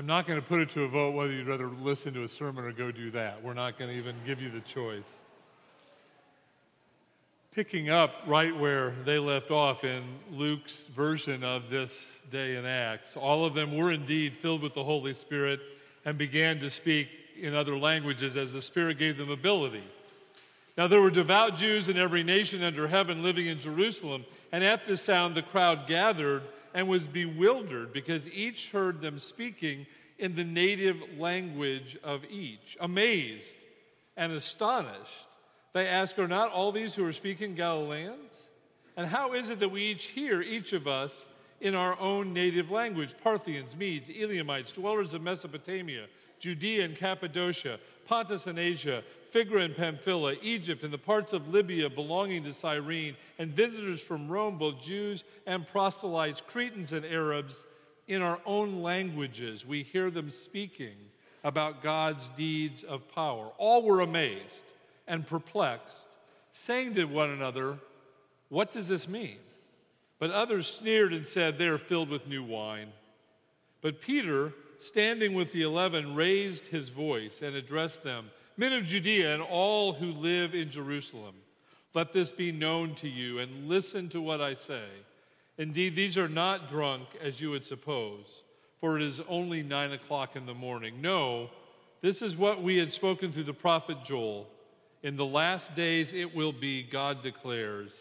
I'm not going to put it to a vote whether you'd rather listen to a sermon or go do that. We're not going to even give you the choice. Picking up right where they left off in Luke's version of this day in Acts, all of them were indeed filled with the Holy Spirit and began to speak in other languages as the Spirit gave them ability. Now, there were devout Jews in every nation under heaven living in Jerusalem, and at this sound the crowd gathered and was bewildered because each heard them speaking in the native language of each. Amazed and astonished, they ask, Are not all these who are speaking Galileans? And how is it that we each hear, each of us, in our own native language Parthians, Medes, Elamites, dwellers of Mesopotamia, Judea and Cappadocia, Pontus and Asia, Phrygia and Pamphylia, Egypt, and the parts of Libya belonging to Cyrene, and visitors from Rome, both Jews and proselytes, Cretans and Arabs, in our own languages, we hear them speaking about God's deeds of power. All were amazed and perplexed, saying to one another, What does this mean? But others sneered and said, They are filled with new wine. But Peter, standing with the eleven, raised his voice and addressed them Men of Judea and all who live in Jerusalem, let this be known to you and listen to what I say. Indeed, these are not drunk as you would suppose, for it is only nine o'clock in the morning. No, this is what we had spoken through the prophet Joel. In the last days it will be, God declares,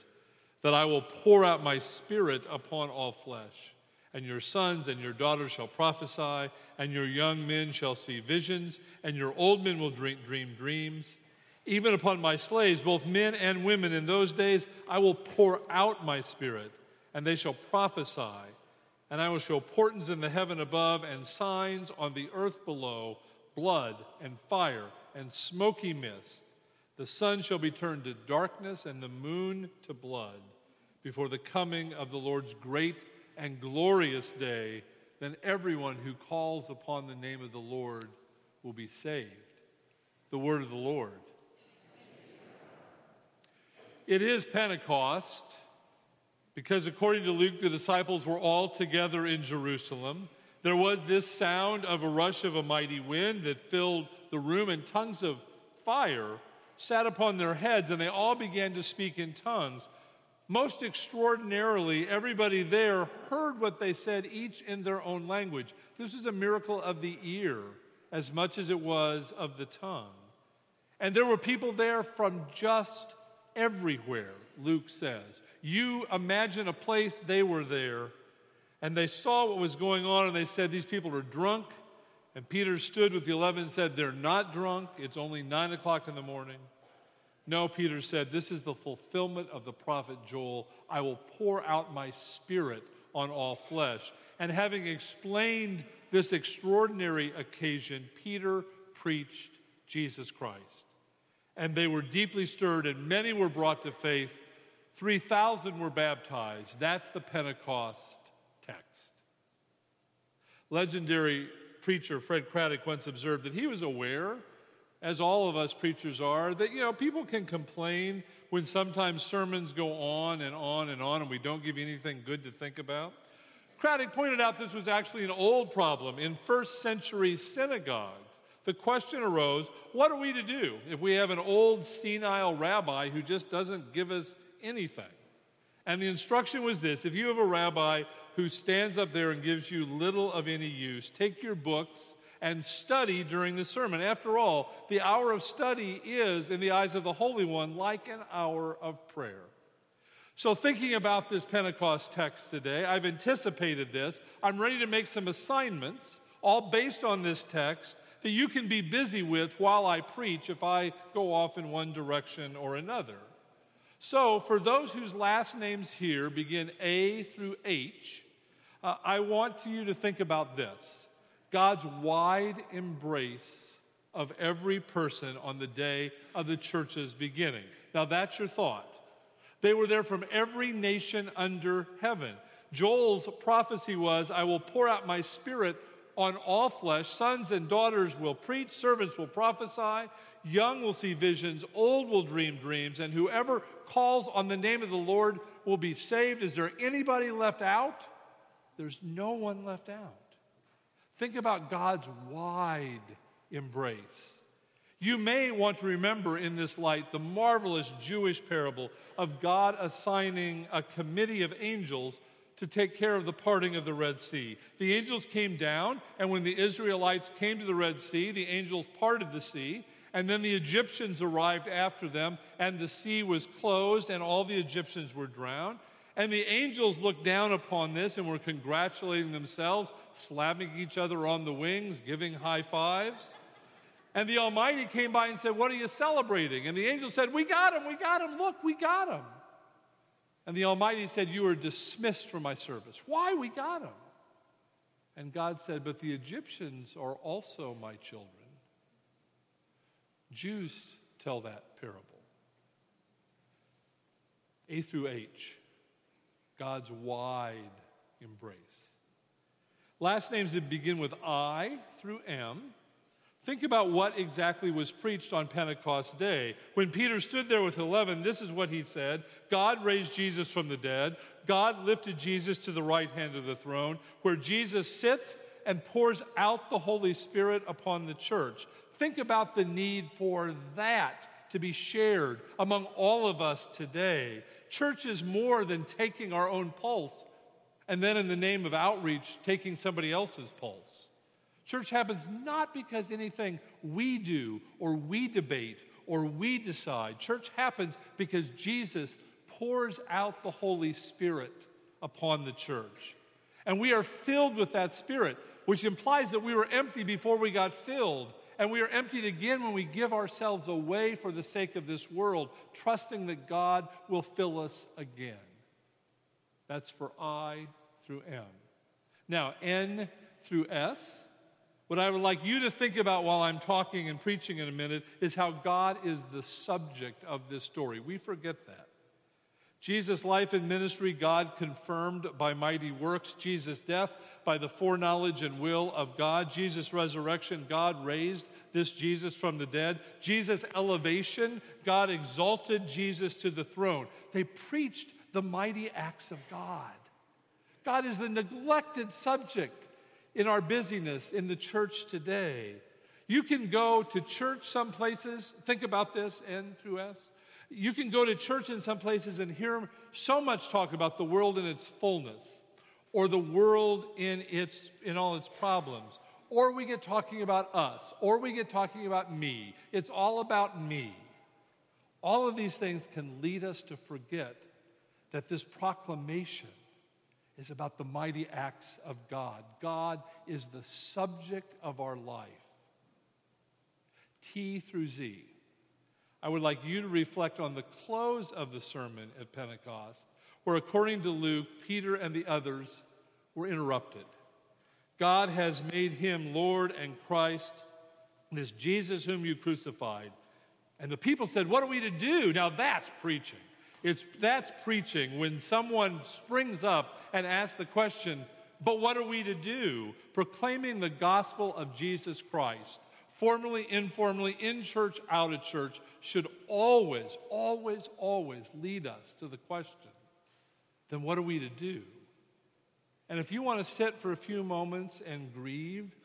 that I will pour out my spirit upon all flesh and your sons and your daughters shall prophesy, and your young men shall see visions, and your old men will dream, dream, dreams. Even upon my slaves, both men and women, in those days I will pour out my spirit, and they shall prophesy. And I will show portents in the heaven above and signs on the earth below blood and fire and smoky mist. The sun shall be turned to darkness and the moon to blood before the coming of the Lord's great and glorious day, then everyone who calls upon the name of the Lord will be saved. The word of the Lord. It is Pentecost because, according to Luke, the disciples were all together in Jerusalem. There was this sound of a rush of a mighty wind that filled the room, and tongues of fire sat upon their heads, and they all began to speak in tongues most extraordinarily, everybody there heard what they said, each in their own language. This was a miracle of the ear as much as it was of the tongue. And there were people there from just everywhere, Luke says. You imagine a place, they were there, and they saw what was going on, and they said, These people are drunk. And Peter stood with the eleven and said, They're not drunk. It's only nine o'clock in the morning. No, Peter said, this is the fulfillment of the prophet Joel. I will pour out my spirit on all flesh. And having explained this extraordinary occasion, Peter preached Jesus Christ. And they were deeply stirred, and many were brought to faith. 3,000 were baptized. That's the Pentecost text. Legendary preacher Fred Craddock once observed that he was aware as all of us preachers are, that, you know, people can complain when sometimes sermons go on and on and on and we don't give you anything good to think about. Craddock pointed out this was actually an old problem in first century synagogues. The question arose what are we to do if we have an old senile rabbi who just doesn't give us anything? And the instruction was this if you have a rabbi who stands up there and gives you little of any use, take your books and study during the sermon. After all, the hour of study is, in the eyes of the Holy One, like an hour of prayer. So, thinking about this Pentecost text today, I've anticipated this. I'm ready to make some assignments, all based on this text, that you can be busy with while I preach if I go off in one direction or another. So, for those whose last names here begin A through H, uh, I want you to think about this. God's wide embrace of every person on the day of the church's beginning. Now, that's your thought. They were there from every nation under heaven. Joel's prophecy was, I will pour out my spirit on all flesh. Sons and daughters will preach, servants will prophesy, young will see visions, old will dream dreams, and whoever calls on the name of the Lord will be saved. Is there anybody left out? There's no one left out. Think about God's wide embrace. You may want to remember in this light the marvelous Jewish parable of God assigning a committee of angels to take care of the parting of the Red Sea. The angels came down, and when the Israelites came to the Red Sea, the angels parted the sea, and then the Egyptians arrived after them, and the sea was closed, and all the Egyptians were drowned. And the angels looked down upon this and were congratulating themselves, slapping each other on the wings, giving high fives. And the Almighty came by and said, What are you celebrating? And the angel said, We got him, we got him, look, we got him. And the Almighty said, You are dismissed from my service. Why? We got him. And God said, But the Egyptians are also my children. Jews tell that parable. A through H, God's wide embrace. Last names that begin with I through M Think about what exactly was preached on Pentecost Day. When Peter stood there with 11, this is what he said God raised Jesus from the dead. God lifted Jesus to the right hand of the throne, where Jesus sits and pours out the Holy Spirit upon the church. Think about the need for that to be shared among all of us today. Church is more than taking our own pulse and then, in the name of outreach, taking somebody else's pulse. Church happens not because anything we do or we debate or we decide. Church happens because Jesus pours out the Holy Spirit upon the church. And we are filled with that Spirit, which implies that we were empty before we got filled. And we are emptied again when we give ourselves away for the sake of this world, trusting that God will fill us again. That's for I through M. Now, N through S what I would like you to think about while I'm talking and preaching in a minute is how God is the subject of this story. We forget that. Jesus' life and ministry, God confirmed by mighty works. Jesus' death, by the foreknowledge and will of God. Jesus' resurrection, God raised this Jesus from the dead. Jesus' elevation, God exalted Jesus to the throne. They preached the mighty acts of God. God is the neglected subject in our busyness in the church today. You can go to church some places, think about this, N through S. You can go to church in some places and hear so much talk about the world in its fullness, or the world in, its, in all its problems, or we get talking about us, or we get talking about me. It's all about me. All of these things can lead us to forget that this proclamation is about the mighty acts of God. God is the subject of our life. T through Z. I would like you to reflect on the close of the sermon at Pentecost, where, according to Luke, Peter and the others were interrupted. God has made him Lord and Christ, this Jesus whom you crucified. And the people said, What are we to do? Now that's preaching. It's, that's preaching when someone springs up and ask the question, but what are we to do? Proclaiming the gospel of Jesus Christ, formally, informally, in church, out of church, should always, always, always lead us to the question then what are we to do? And if you want to sit for a few moments and grieve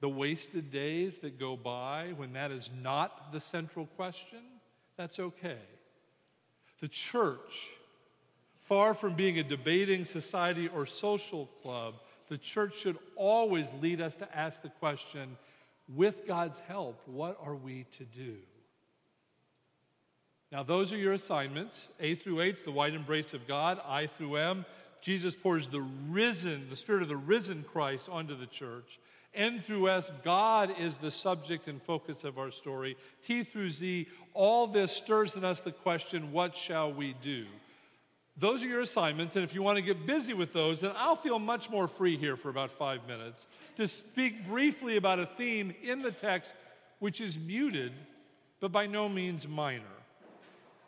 the wasted days that go by when that is not the central question, that's okay. The church, far from being a debating society or social club, the church should always lead us to ask the question with God's help, what are we to do? Now, those are your assignments A through H, the wide embrace of God, I through M. Jesus pours the risen, the spirit of the risen Christ onto the church. N through S, God is the subject and focus of our story. T through Z, all this stirs in us the question, what shall we do? Those are your assignments, and if you want to get busy with those, then I'll feel much more free here for about five minutes to speak briefly about a theme in the text which is muted, but by no means minor.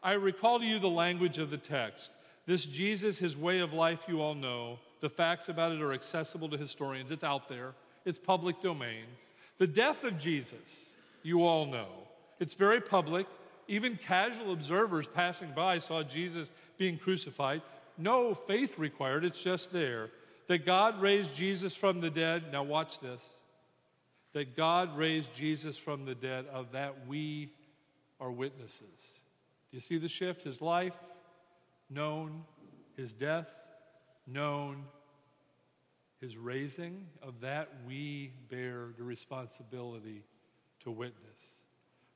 I recall to you the language of the text. This Jesus, his way of life, you all know. The facts about it are accessible to historians, it's out there it's public domain. The death of Jesus, you all know. It's very public. Even casual observers passing by saw Jesus being crucified. No faith required, it's just there. That God raised Jesus from the dead, now watch this, that God raised Jesus from the dead, of that we are witnesses. Do you see the shift? His life, known, his death, known, his raising, of that we bear the responsibility to witness.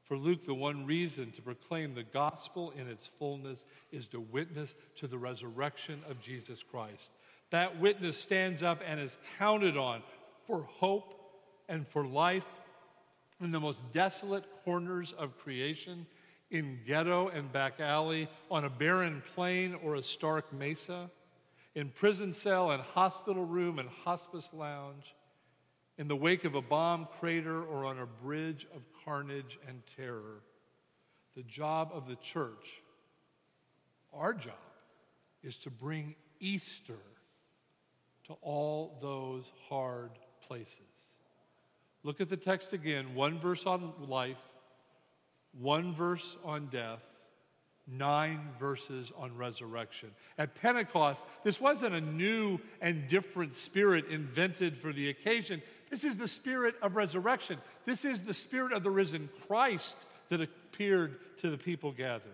For Luke, the one reason to proclaim the gospel in its fullness is to witness to the resurrection of Jesus Christ. That witness stands up and is counted on for hope and for life in the most desolate corners of creation, in ghetto and back alley, on a barren plain or a stark mesa, in prison cell and hospital room and hospice lounge, in the wake of a bomb crater or on a bridge of carnage and terror. The job of the church, our job, is to bring Easter to all those hard places. Look at the text again one verse on life, one verse on death, nine verses on resurrection. At Pentecost, this wasn't a new and different spirit invented for the occasion. This is the spirit of resurrection. This is the spirit of the risen Christ that appeared to the people gathered.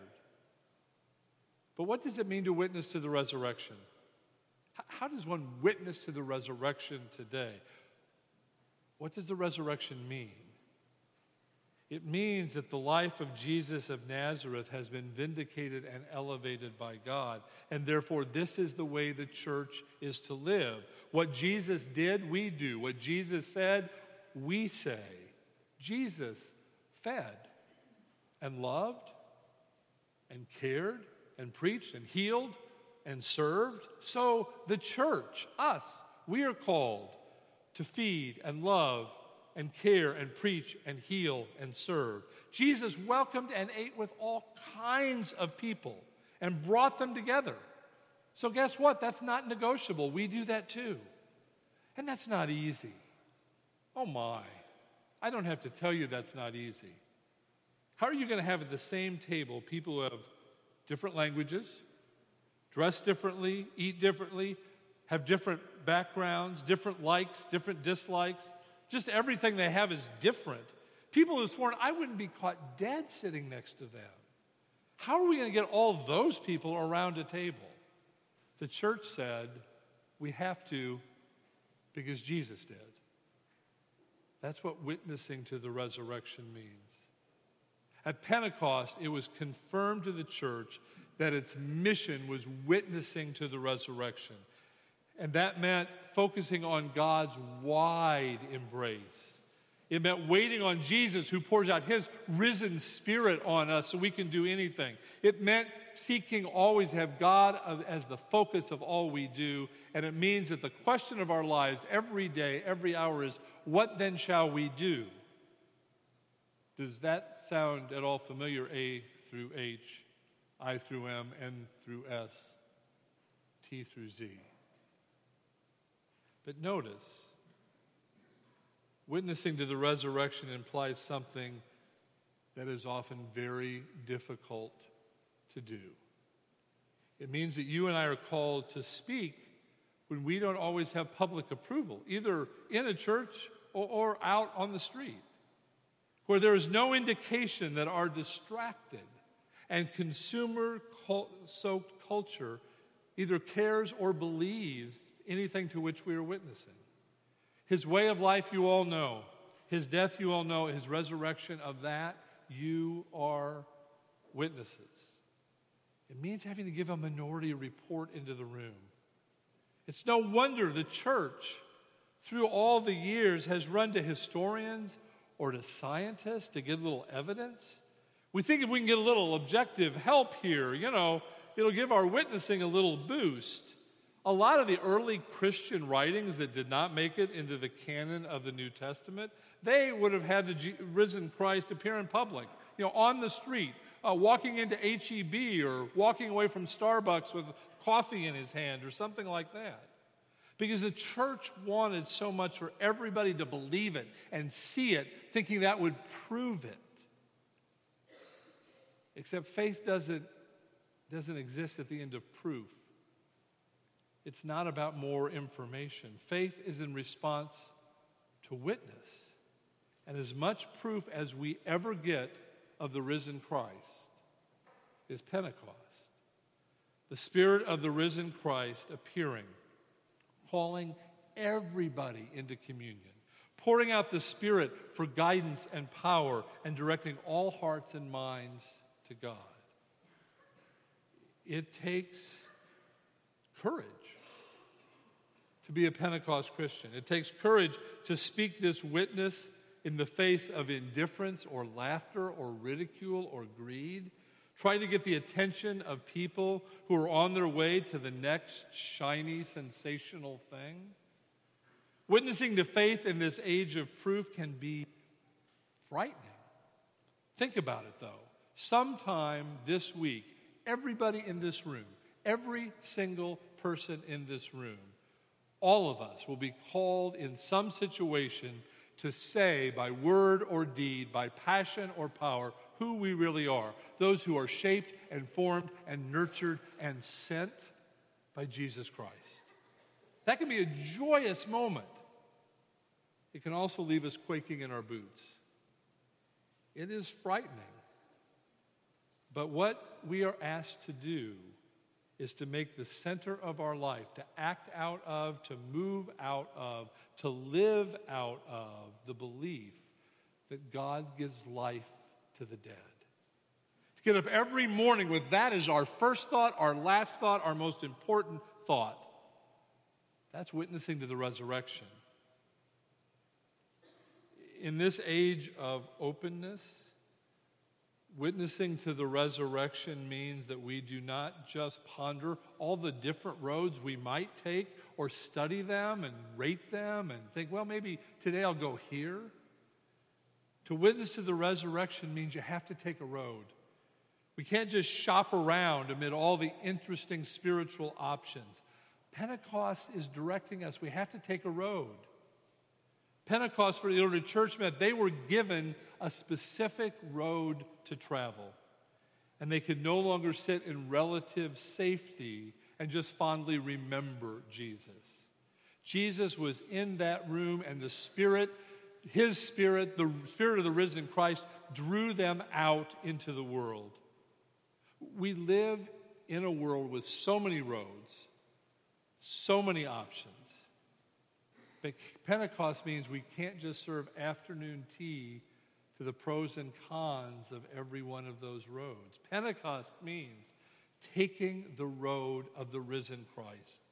But what does it mean to witness to the resurrection? How does one witness to the resurrection today? What does the resurrection mean? It means that the life of Jesus of Nazareth has been vindicated and elevated by God. And therefore, this is the way the church is to live. What Jesus did, we do. What Jesus said, we say. Jesus fed and loved and cared and preached and healed and served. So the church, us, we are called to feed and love and care and preach and heal and serve. Jesus welcomed and ate with all kinds of people and brought them together. So, guess what? That's not negotiable. We do that too. And that's not easy. Oh my. I don't have to tell you that's not easy. How are you going to have at the same table people who have different languages, dress differently, eat differently, have different backgrounds, different likes, different dislikes. Just everything they have is different. People have sworn I wouldn't be caught dead sitting next to them. How are we going to get all those people around a table? The church said we have to because Jesus did. That's what witnessing to the resurrection means. At Pentecost, it was confirmed to the church that its mission was witnessing to the resurrection. And that meant focusing on God's wide embrace. It meant waiting on Jesus, who pours out his risen spirit on us so we can do anything. It meant seeking always have God as the focus of all we do. And it means that the question of our lives every day, every hour is what then shall we do? Does that sound at all familiar? A through H, I through M, N through S, T through Z. But notice, witnessing to the resurrection implies something that is often very difficult to do. It means that you and I are called to speak when we don't always have public approval, either in a church or, or out on the street, where there is no indication that our distracted and consumer soaked culture either cares or believes anything to which we are witnessing. His way of life, you all know. His death, you all know. His resurrection, of that, you are witnesses. It means having to give a minority report into the room. It's no wonder the church, through all the years, has run to historians or to scientists to get a little evidence. We think if we can get a little objective help here, you know, it'll give our witnessing a little boost. A lot of the early Christian writings that did not make it into the canon of the New Testament, they would have had the risen Christ appear in public, you know, on the street, uh, walking into HEB or walking away from Starbucks with coffee in his hand or something like that. Because the church wanted so much for everybody to believe it and see it, thinking that would prove it. Except faith doesn't, doesn't exist at the end of proof. It's not about more information. Faith is in response to witness. and as much proof as we ever get of the risen Christ is Pentecost. The Spirit of the risen Christ appearing, calling everybody into communion, pouring out the Spirit for guidance and power, and directing all hearts and minds to God. It takes courage to be a Pentecost Christian. It takes courage to speak this witness in the face of indifference or laughter or ridicule or greed, trying to get the attention of people who are on their way to the next shiny, sensational thing. Witnessing to faith in this age of proof can be frightening. Think about it though. Sometime this week, everybody in this room, every single person in this room, all of us will be called in some situation to say by word or deed, by passion or power, who we really are. Those who are shaped and formed and nurtured and sent by Jesus Christ. That can be a joyous moment. It can also leave us quaking in our boots. It is frightening. But what we are asked to do is to make the center of our life, to act out of, to move out of, to live out of the belief that God gives life to the dead. To get up every morning with that as our first thought, our last thought, our most important thought. That's witnessing to the resurrection. In this age of openness, Witnessing to the resurrection means that we do not just ponder all the different roads we might take or study them and rate them and think, well, maybe today I'll go here. To witness to the resurrection means you have to take a road. We can't just shop around amid all the interesting spiritual options. Pentecost is directing us. We have to take a road. Pentecost for the early church meant they were given a specific road to travel. And they could no longer sit in relative safety and just fondly remember Jesus. Jesus was in that room, and the Spirit, His Spirit, the Spirit of the risen Christ, drew them out into the world. We live in a world with so many roads, so many options. Pentecost means we can't just serve afternoon tea to the pros and cons of every one of those roads. Pentecost means taking the road of the risen Christ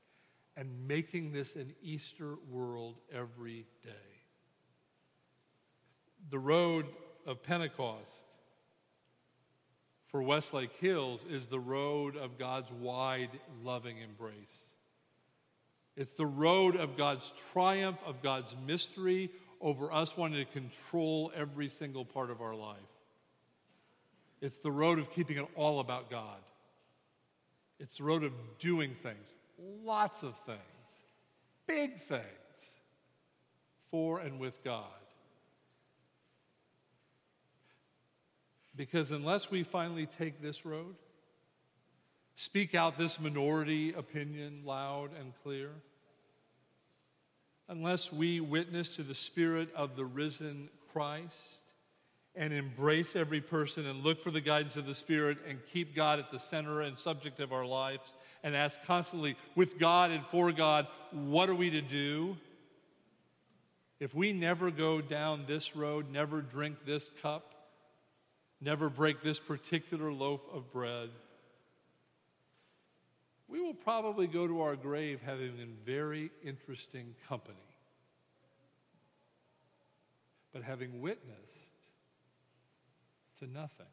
and making this an Easter world every day. The road of Pentecost for Westlake Hills is the road of God's wide, loving embrace. It's the road of God's triumph, of God's mystery over us wanting to control every single part of our life. It's the road of keeping it all about God. It's the road of doing things, lots of things, big things, for and with God. Because unless we finally take this road, Speak out this minority opinion loud and clear. Unless we witness to the Spirit of the risen Christ and embrace every person and look for the guidance of the Spirit and keep God at the center and subject of our lives and ask constantly, with God and for God, what are we to do? If we never go down this road, never drink this cup, never break this particular loaf of bread, we will probably go to our grave having been very interesting company. But having witnessed to nothing.